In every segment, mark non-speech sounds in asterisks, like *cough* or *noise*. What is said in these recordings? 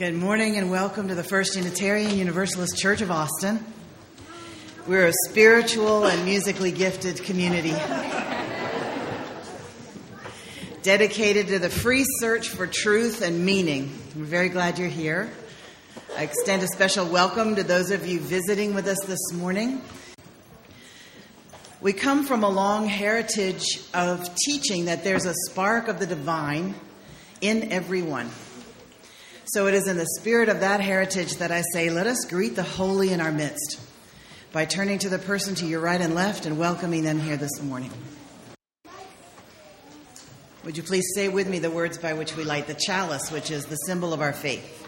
Good morning and welcome to the First Unitarian Universalist Church of Austin. We're a spiritual and musically gifted community dedicated to the free search for truth and meaning. We're very glad you're here. I extend a special welcome to those of you visiting with us this morning. We come from a long heritage of teaching that there's a spark of the divine in everyone. So it is in the spirit of that heritage that I say, let us greet the holy in our midst by turning to the person to your right and left and welcoming them here this morning. Would you please say with me the words by which we light the chalice, which is the symbol of our faith?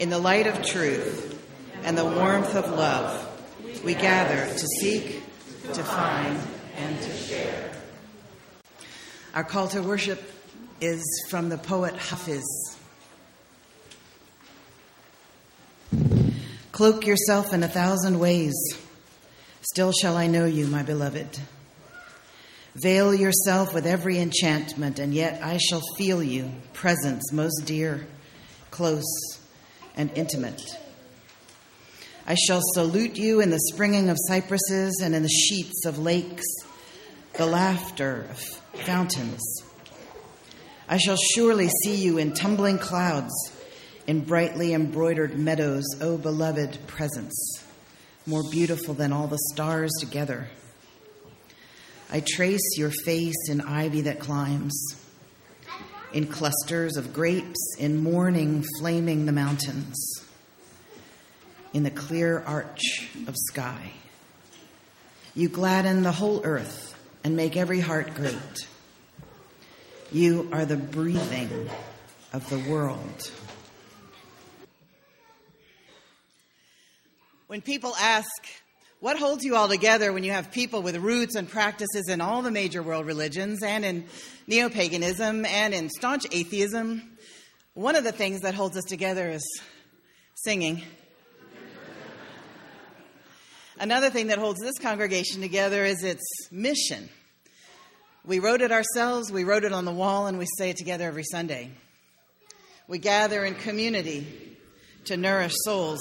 In the light of truth and the warmth of love, we gather to seek, to find, and to share. Our call to worship is from the poet Hafiz. Cloak yourself in a thousand ways. Still shall I know you, my beloved. Veil yourself with every enchantment, and yet I shall feel you, presence most dear, close, and intimate. I shall salute you in the springing of cypresses and in the sheets of lakes, the laughter of fountains. I shall surely see you in tumbling clouds in brightly embroidered meadows, O beloved presence, more beautiful than all the stars together. I trace your face in ivy that climbs, in clusters of grapes, in morning flaming the mountains, in the clear arch of sky. You gladden the whole earth and make every heart great. You are the breathing of the world. When people ask, what holds you all together when you have people with roots and practices in all the major world religions and in neo paganism and in staunch atheism? One of the things that holds us together is singing. Another thing that holds this congregation together is its mission. We wrote it ourselves, we wrote it on the wall, and we say it together every Sunday. We gather in community to nourish souls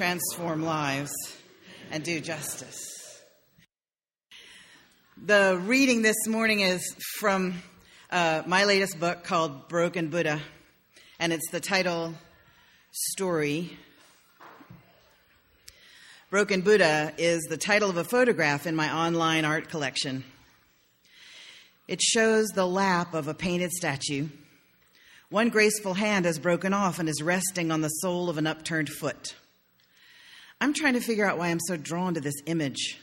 transform lives, and do justice. The reading this morning is from uh, my latest book called Broken Buddha, and it's the title Story. Broken Buddha is the title of a photograph in my online art collection. It shows the lap of a painted statue. One graceful hand has broken off and is resting on the sole of an upturned foot. I'm trying to figure out why I'm so drawn to this image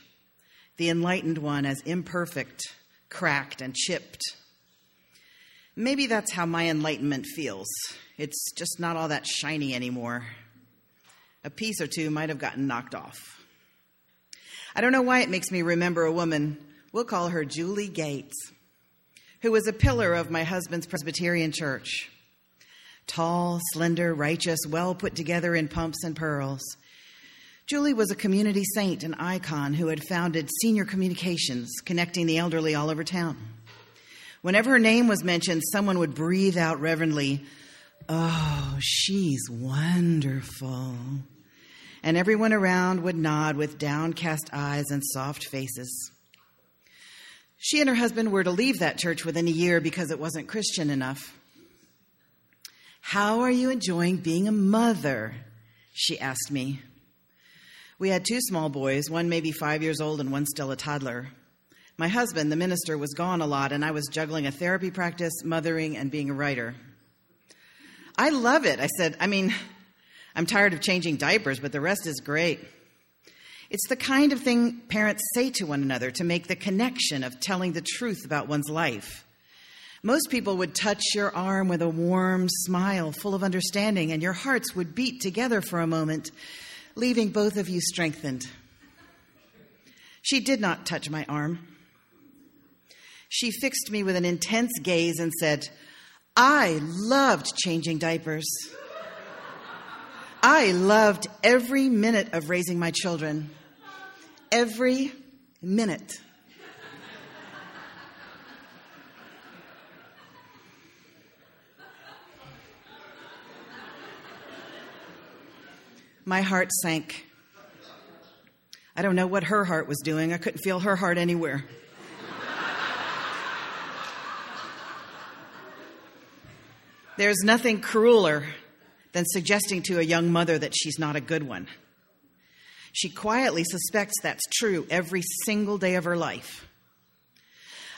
the enlightened one as imperfect, cracked, and chipped. Maybe that's how my enlightenment feels. It's just not all that shiny anymore. A piece or two might have gotten knocked off. I don't know why it makes me remember a woman, we'll call her Julie Gates, who was a pillar of my husband's Presbyterian church. Tall, slender, righteous, well put together in pumps and pearls. Julie was a community saint and icon who had founded Senior Communications, connecting the elderly all over town. Whenever her name was mentioned, someone would breathe out reverently, Oh, she's wonderful. And everyone around would nod with downcast eyes and soft faces. She and her husband were to leave that church within a year because it wasn't Christian enough. How are you enjoying being a mother? She asked me. We had two small boys, one maybe five years old and one still a toddler. My husband, the minister, was gone a lot, and I was juggling a therapy practice, mothering, and being a writer. I love it. I said, I mean, I'm tired of changing diapers, but the rest is great. It's the kind of thing parents say to one another to make the connection of telling the truth about one's life. Most people would touch your arm with a warm smile full of understanding, and your hearts would beat together for a moment leaving both of you strengthened. She did not touch my arm. She fixed me with an intense gaze and said, I loved changing diapers. I loved every minute of raising my children. Every minute. My heart sank. I don't know what her heart was doing. I couldn't feel her heart anywhere. There's nothing crueler than suggesting to a young mother that she's not a good one. She quietly suspects that's true every single day of her life.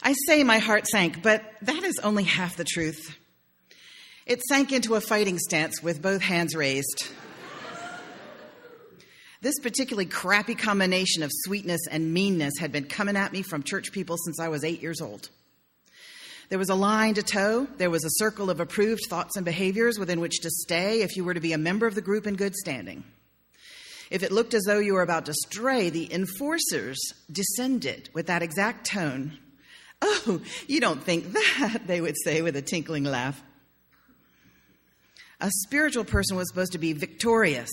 I say my heart sank, but that is only half the truth. It sank into a fighting stance with both hands raised. This particularly crappy combination of sweetness and meanness had been coming at me from church people since I was eight years old. There was a line to toe. There was a circle of approved thoughts and behaviors within which to stay if you were to be a member of the group in good standing. If it looked as though you were about to stray, the enforcers descended with that exact tone. Oh, you don't think that, they would say with a tinkling laugh. A spiritual person was supposed to be victorious,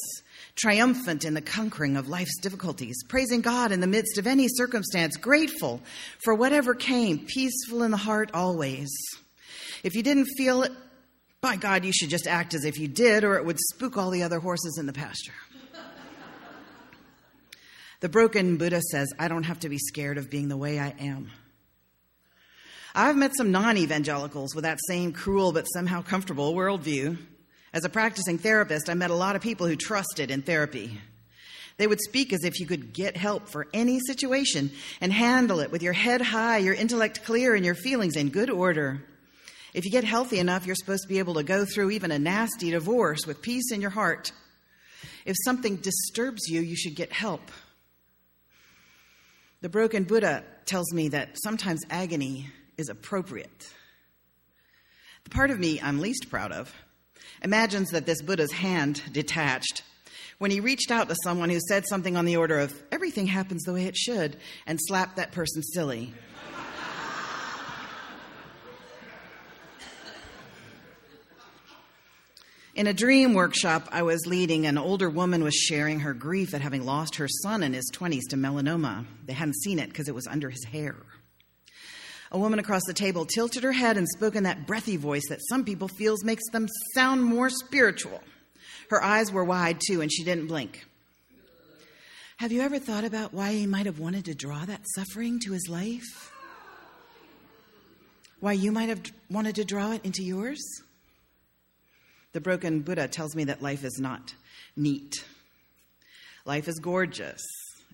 triumphant in the conquering of life's difficulties, praising God in the midst of any circumstance, grateful for whatever came, peaceful in the heart always. If you didn't feel it, by God, you should just act as if you did, or it would spook all the other horses in the pasture. the broken Buddha says, I don't have to be scared of being the way I am. I've met some non evangelicals with that same cruel but somehow comfortable worldview. As a practicing therapist, I met a lot of people who trusted in therapy. They would speak as if you could get help for any situation and handle it with your head high, your intellect clear, and your feelings in good order. If you get healthy enough, you're supposed to be able to go through even a nasty divorce with peace in your heart. If something disturbs you, you should get help. The broken Buddha tells me that sometimes agony is appropriate. The part of me I'm least proud of imagines that this Buddha's hand detached when he reached out to someone who said something on the order of, everything happens the way it should, and slapped that person silly. In a dream workshop I was leading, an older woman was sharing her grief at having lost her son in his 20s to melanoma. They hadn't seen it because it was under his hair. A woman across the table tilted her head and spoke in that breathy voice that some people feels makes them sound more spiritual. Her eyes were wide too, and she didn't blink. Have you ever thought about why he might have wanted to draw that suffering to his life? Why you might have wanted to draw it into yours? The broken Buddha tells me that life is not neat. Life is gorgeous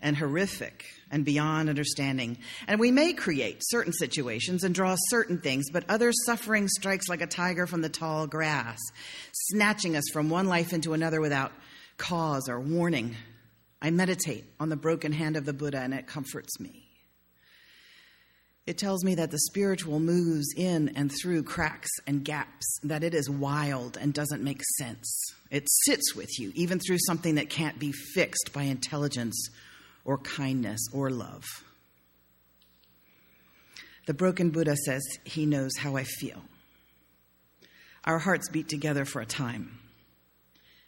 and horrific and beyond understanding. And we may create certain situations and draw certain things, but other suffering strikes like a tiger from the tall grass, snatching us from one life into another without cause or warning. I meditate on the broken hand of the Buddha and it comforts me. It tells me that the spiritual moves in and through cracks and gaps, that it is wild and doesn't make sense. It sits with you, even through something that can't be fixed by intelligence or kindness or love. The broken Buddha says he knows how I feel. Our hearts beat together for a time,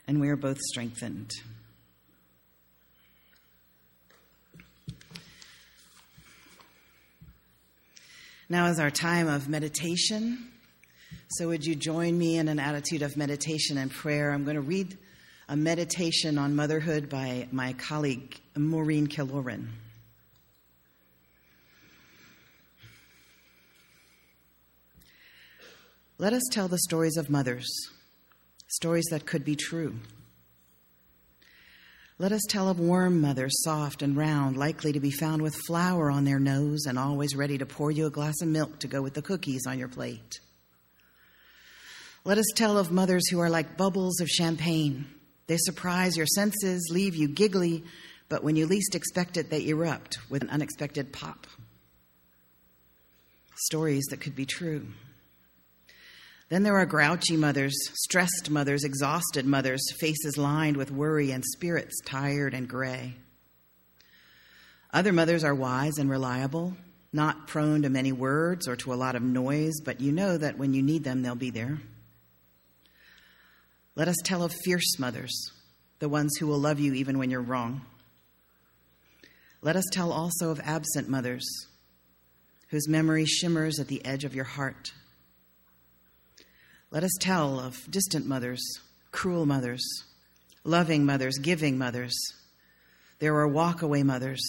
and we are both strengthened. Now is our time of meditation. So, would you join me in an attitude of meditation and prayer? I'm going to read a meditation on motherhood by my colleague Maureen Killoran. Let us tell the stories of mothers, stories that could be true. Let us tell of warm mothers, soft and round, likely to be found with flour on their nose and always ready to pour you a glass of milk to go with the cookies on your plate. Let us tell of mothers who are like bubbles of champagne, they surprise your senses, leave you giggly, but when you least expect it, they erupt with an unexpected pop. Stories that could be true. Then there are grouchy mothers, stressed mothers, exhausted mothers, faces lined with worry and spirits tired and gray. Other mothers are wise and reliable, not prone to many words or to a lot of noise, but you know that when you need them, they'll be there. Let us tell of fierce mothers, the ones who will love you even when you're wrong. Let us tell also of absent mothers, whose memory shimmers at the edge of your heart. Let us tell of distant mothers, cruel mothers, loving mothers, giving mothers. There are walkaway mothers,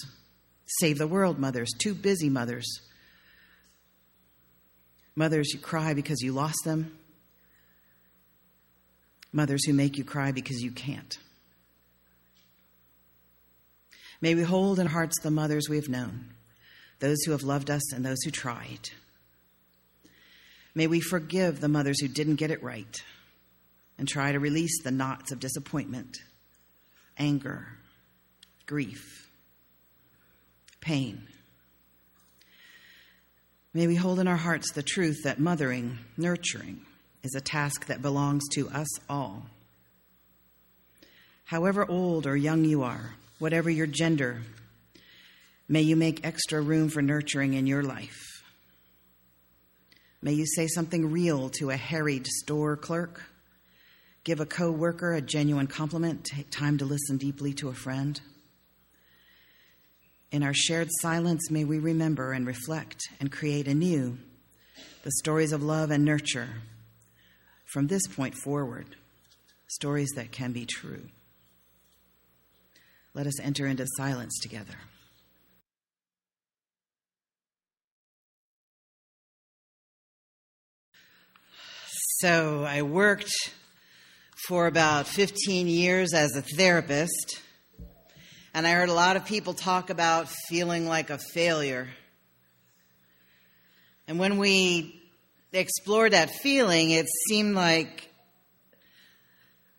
save the world mothers, too busy mothers. Mothers, you cry because you lost them. Mothers who make you cry because you can't. May we hold in hearts the mothers we have known, those who have loved us and those who tried. May we forgive the mothers who didn't get it right and try to release the knots of disappointment, anger, grief, pain. May we hold in our hearts the truth that mothering, nurturing, is a task that belongs to us all. However old or young you are, whatever your gender, may you make extra room for nurturing in your life. May you say something real to a harried store clerk Give a coworker a genuine compliment. Take time to listen deeply to a friend. In our shared silence, may we remember and reflect and create anew the stories of love and nurture from this point forward, stories that can be true. Let us enter into silence together. So I worked for about 15 years as a therapist, and I heard a lot of people talk about feeling like a failure. And when we explored that feeling, it seemed like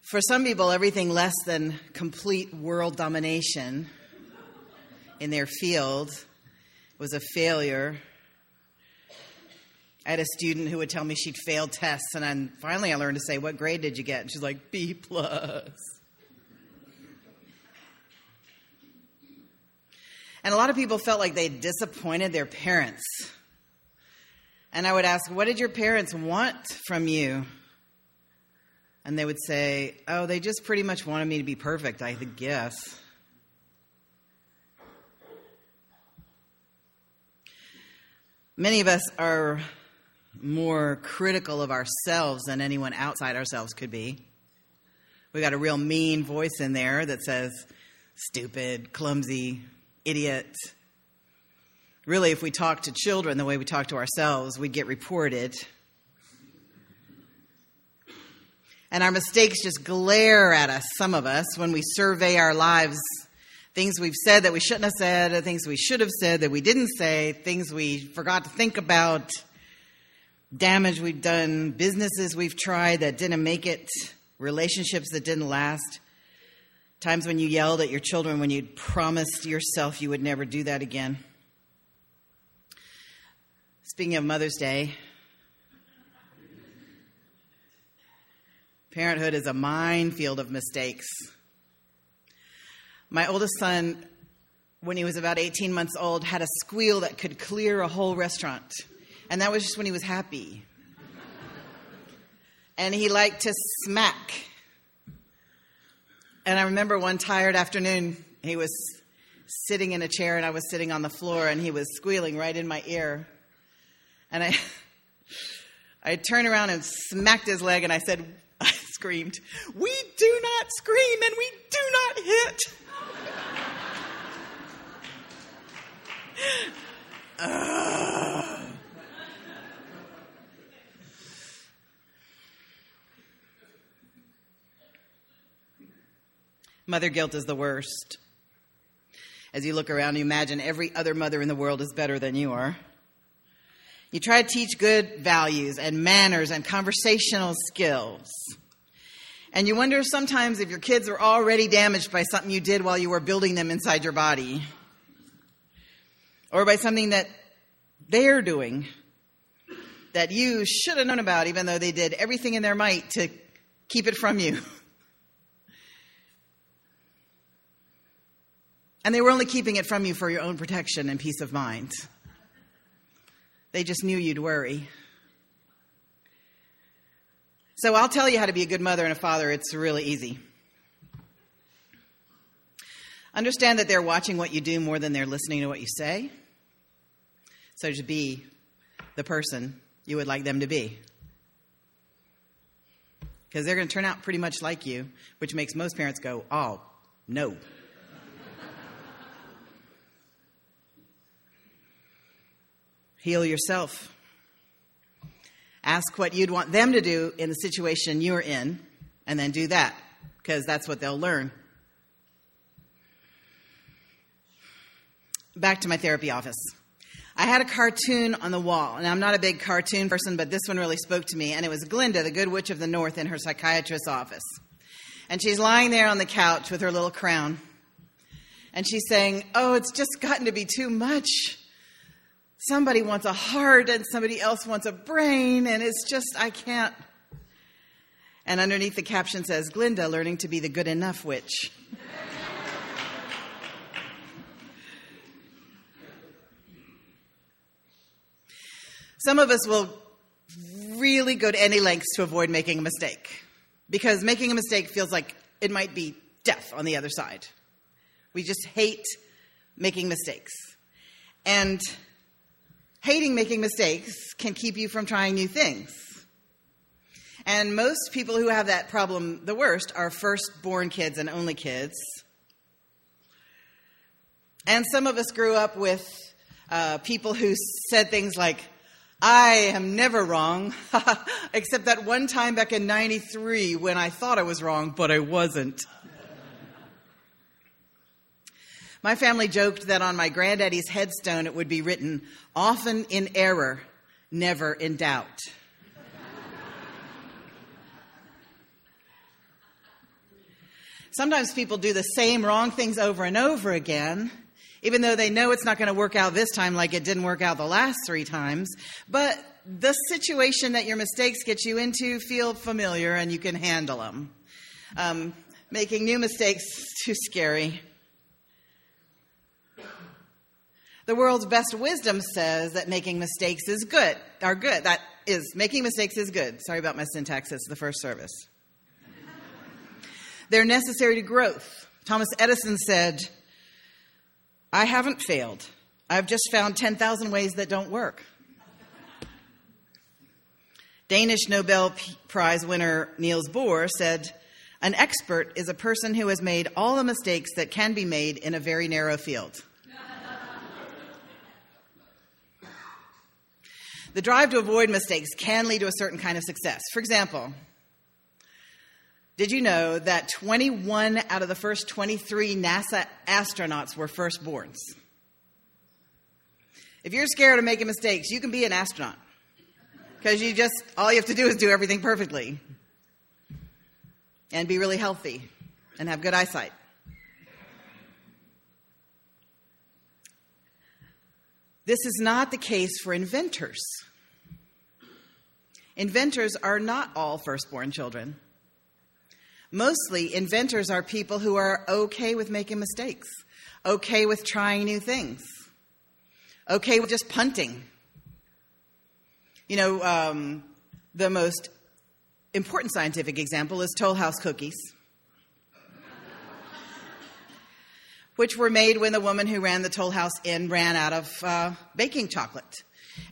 for some people, everything less than complete world domination in their field was a failure. I had a student who would tell me she'd failed tests, and then finally I learned to say, "What grade did you get?" And she's like, "B plus." And a lot of people felt like they disappointed their parents. And I would ask, "What did your parents want from you?" And they would say, "Oh, they just pretty much wanted me to be perfect, I guess." Many of us are more critical of ourselves than anyone outside ourselves could be. We got a real mean voice in there that says, stupid, clumsy, idiot. Really, if we talk to children the way we talk to ourselves, we'd get reported. And our mistakes just glare at us, some of us, when we survey our lives. Things we've said that we shouldn't have said, things we should have said that we didn't say, things we forgot to think about damage we've done, businesses we've tried that didn't make it, relationships that didn't last, times when you yelled at your children when you'd promised yourself you would never do that again. Speaking of Mother's Day, parenthood is a minefield of mistakes. My oldest son, when he was about 18 months old, had a squeal that could clear a whole restaurant. And that was just when he was happy. and he liked to smack. And I remember one tired afternoon, he was sitting in a chair and I was sitting on the floor and he was squealing right in my ear. And I I turned around and smacked his leg and I said I screamed, "We do not scream and we do not hit." Mother guilt is the worst. As you look around, you imagine every other mother in the world is better than you are. You try to teach good values and manners and conversational skills. And you wonder sometimes if your kids are already damaged by something you did while you were building them inside your body, or by something that they're doing that you should have known about, even though they did everything in their might to keep it from you. *laughs* And they were only keeping it from you for your own protection and peace of mind. They just knew you'd worry. So I'll tell you how to be a good mother and a father. It's really easy. Understand that they're watching what you do more than they're listening to what you say. So just be the person you would like them to be. because they're going to turn out pretty much like you, which makes most parents go, oh, no. Heal yourself. Ask what you'd want them to do in the situation you're in, and then do that, because that's what they'll learn. Back to my therapy office. I had a cartoon on the wall, and I'm not a big cartoon person, but this one really spoke to me, and it was Glinda, the Good Witch of the North, in her psychiatrist's office. And she's lying there on the couch with her little crown, and she's saying, Oh, it's just gotten to be too much. Somebody wants a heart, and somebody else wants a brain, and it's just, I can't. And underneath the caption says, Glinda learning to be the good enough witch. Some of us will really go to any lengths to avoid making a mistake because making a mistake feels like it might be death on the other side. We just hate making mistakes. And hating making mistakes can keep you from trying new things. And most people who have that problem the worst are first-born kids and only kids. And some of us grew up with uh, people who said things like, I am never wrong, *laughs* except that one time back in 93 when I thought I was wrong, but I wasn't. My family joked that on my granddaddy's headstone it would be written, often in error, never in doubt. Sometimes people do the same wrong things over and over again even though they know it's not going to work out this time like it didn't work out the last three times. But the situation that your mistakes get you into feel familiar and you can handle them. Um, making new mistakes is too scary. The world's best wisdom says that making mistakes is good. Are good. That is making mistakes is good. Sorry about my syntax. It's the first service. They're necessary to growth. Thomas Edison said, I haven't failed. I've just found 10,000 ways that don't work. Danish Nobel Prize winner Niels Bohr said, An expert is a person who has made all the mistakes that can be made in a very narrow field. The drive to avoid mistakes can lead to a certain kind of success. For example, did you know that 21 out of the first 23 NASA astronauts were firstborns? If you're scared of making mistakes, you can be an astronaut. Because you just, all you have to do is do everything perfectly and be really healthy and have good eyesight. This is not the case for inventors. Inventors are not all firstborn children. Mostly, inventors are people who are okay with making mistakes, okay with trying new things, okay with just punting. You know, um, the most important scientific example is Toll House cookies, which were made when the woman who ran the Toll House Inn ran out of uh, baking chocolate.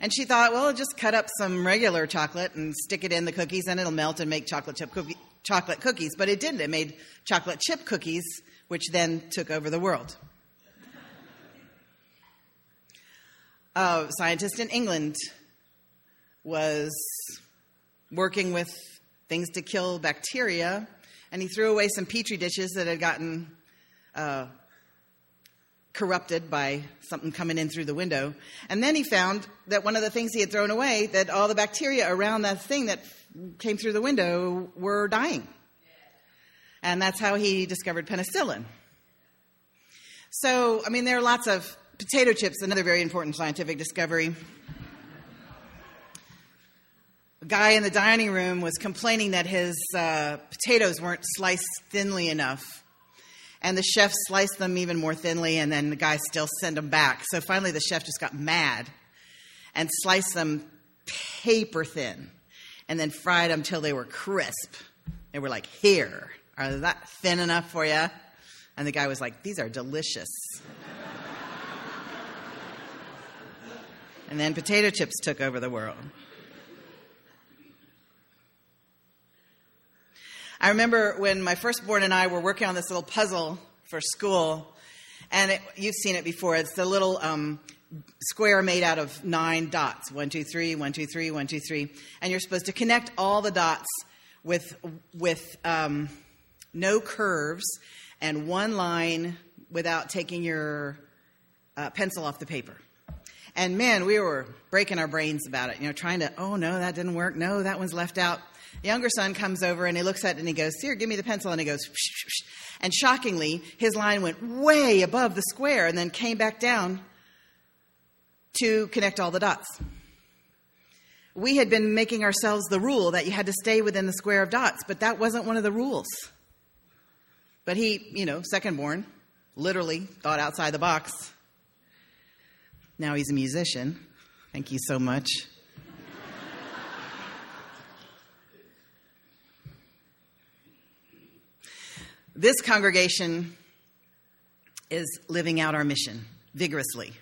And she thought, well, I'll just cut up some regular chocolate and stick it in the cookies and it'll melt and make chocolate chip cookie, chocolate cookies, but it didn't. It made chocolate chip cookies, which then took over the world. A scientist in England was working with things to kill bacteria, and he threw away some petri dishes that had gotten uh, corrupted by something coming in through the window. And then he found that one of the things he had thrown away, that all the bacteria around that thing that came through the window were dying. And that's how he discovered penicillin. So, I mean, there are lots of potato chips, another very important scientific discovery. A guy in the dining room was complaining that his uh, potatoes weren't sliced thinly enough. And the chef sliced them even more thinly, and then the guy still sent them back. So finally, the chef just got mad and sliced them paper thin and then fried them till they were crisp. They were like, here, are that thin enough for you? And the guy was like, these are delicious. and then potato chips took over the world. I remember when my firstborn and I were working on this little puzzle for school, and it, you've seen it before. It's the little um, square made out of nine dots one, two, three, one, two, three, one, two, three. And you're supposed to connect all the dots with, with um, no curves and one line without taking your uh, pencil off the paper. And man, we were breaking our brains about it, you know, trying to, oh no, that didn't work. No, that one's left out. Younger son comes over and he looks at it and he goes, Here, give me the pencil. And he goes, and shockingly, his line went way above the square and then came back down to connect all the dots. We had been making ourselves the rule that you had to stay within the square of dots, but that wasn't one of the rules. But he, you know, second born, literally thought outside the box. Now he's a musician. Thank you so much. This congregation is living out our mission vigorously.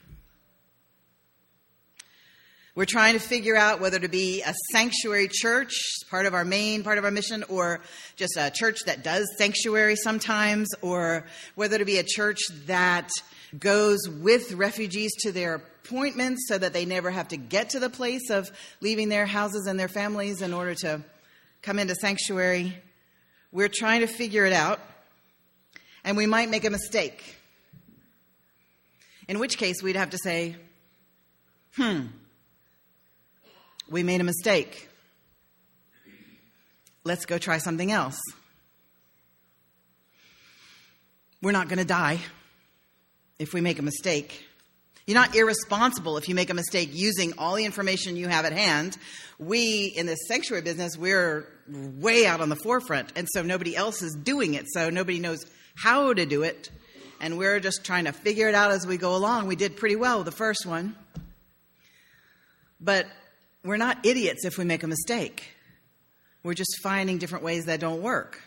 We're trying to figure out whether to be a sanctuary church, part of our main part of our mission, or just a church that does sanctuary sometimes, or whether to be a church that goes with refugees to their appointments so that they never have to get to the place of leaving their houses and their families in order to come into sanctuary. We're trying to figure it out, and we might make a mistake. In which case, we'd have to say, hmm we made a mistake. Let's go try something else. We're not going to die if we make a mistake. You're not irresponsible if you make a mistake using all the information you have at hand. We, in this sanctuary business, we're way out on the forefront, and so nobody else is doing it, so nobody knows how to do it, and we're just trying to figure it out as we go along. We did pretty well the first one. But we're not idiots if we make a mistake. We're just finding different ways that don't work.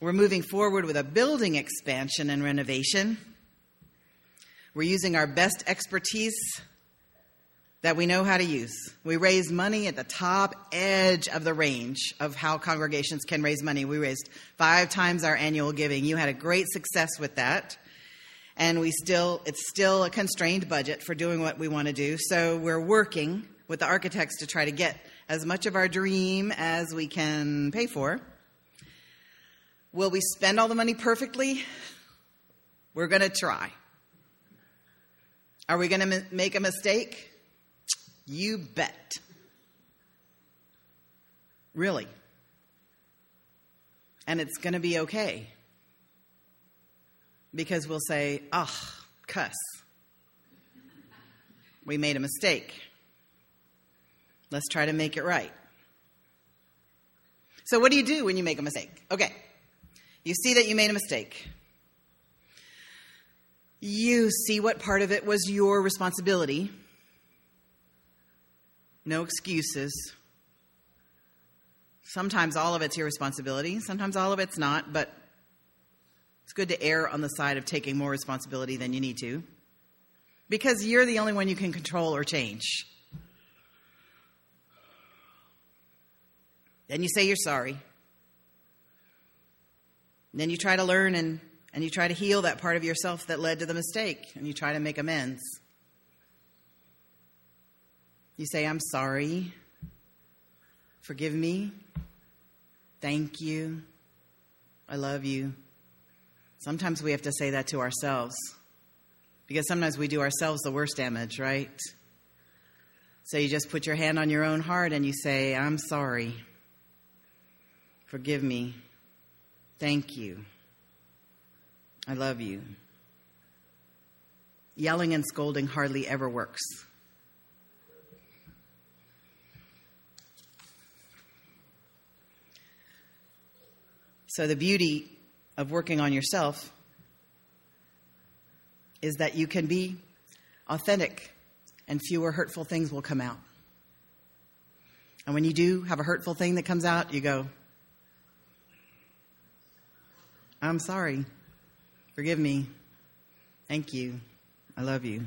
We're moving forward with a building expansion and renovation. We're using our best expertise that we know how to use. We raise money at the top edge of the range of how congregations can raise money. We raised five times our annual giving. You had a great success with that and we still it's still a constrained budget for doing what we want to do. So we're working with the architects to try to get as much of our dream as we can pay for. Will we spend all the money perfectly? We're going to try. Are we going to make a mistake? You bet. Really. And it's going to be okay because we'll say, ah, oh, cuss. We made a mistake. Let's try to make it right. So, what do you do when you make a mistake? Okay, you see that you made a mistake. You see what part of it was your responsibility. No excuses. Sometimes all of it's your responsibility, sometimes all of it's not, but it's good to err on the side of taking more responsibility than you need to because you're the only one you can control or change. Then you say you're sorry. Then you try to learn and, and you try to heal that part of yourself that led to the mistake and you try to make amends. You say, I'm sorry. Forgive me. Thank you. I love you. Sometimes we have to say that to ourselves because sometimes we do ourselves the worst damage, right? So you just put your hand on your own heart and you say, I'm sorry. Forgive me. Thank you. I love you. Yelling and scolding hardly ever works. So, the beauty of working on yourself is that you can be authentic and fewer hurtful things will come out. And when you do have a hurtful thing that comes out, you go, I'm sorry. Forgive me. Thank you. I love you.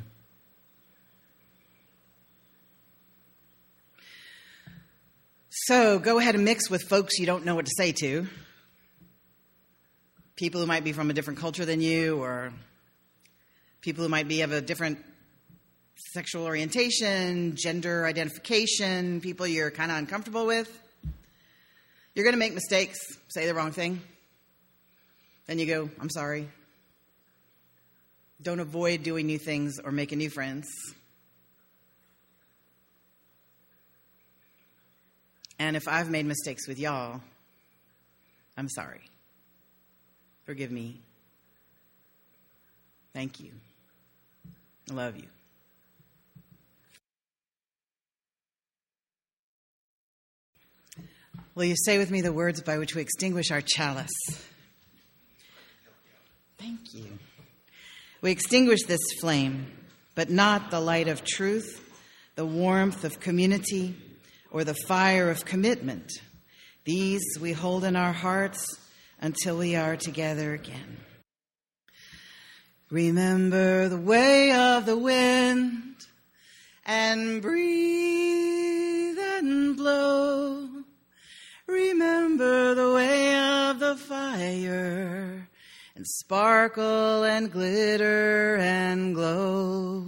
So go ahead and mix with folks you don't know what to say to. People who might be from a different culture than you, or people who might be of a different sexual orientation, gender identification, people you're kind of uncomfortable with. You're going to make mistakes, say the wrong thing. Then you go, I'm sorry. Don't avoid doing new things or making new friends. And if I've made mistakes with y'all, I'm sorry. Forgive me. Thank you. I love you. Will you say with me the words by which we extinguish our chalice? Thank you. We extinguish this flame, but not the light of truth, the warmth of community, or the fire of commitment. These we hold in our hearts until we are together again. Remember the way of the wind and breathe and blow. Remember the way of the fire and sparkle and glitter and glow.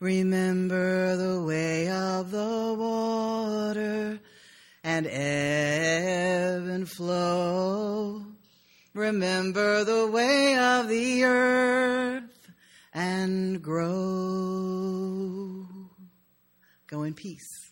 Remember the way of the water and ebb and flow. Remember the way of the earth and grow. Go in peace.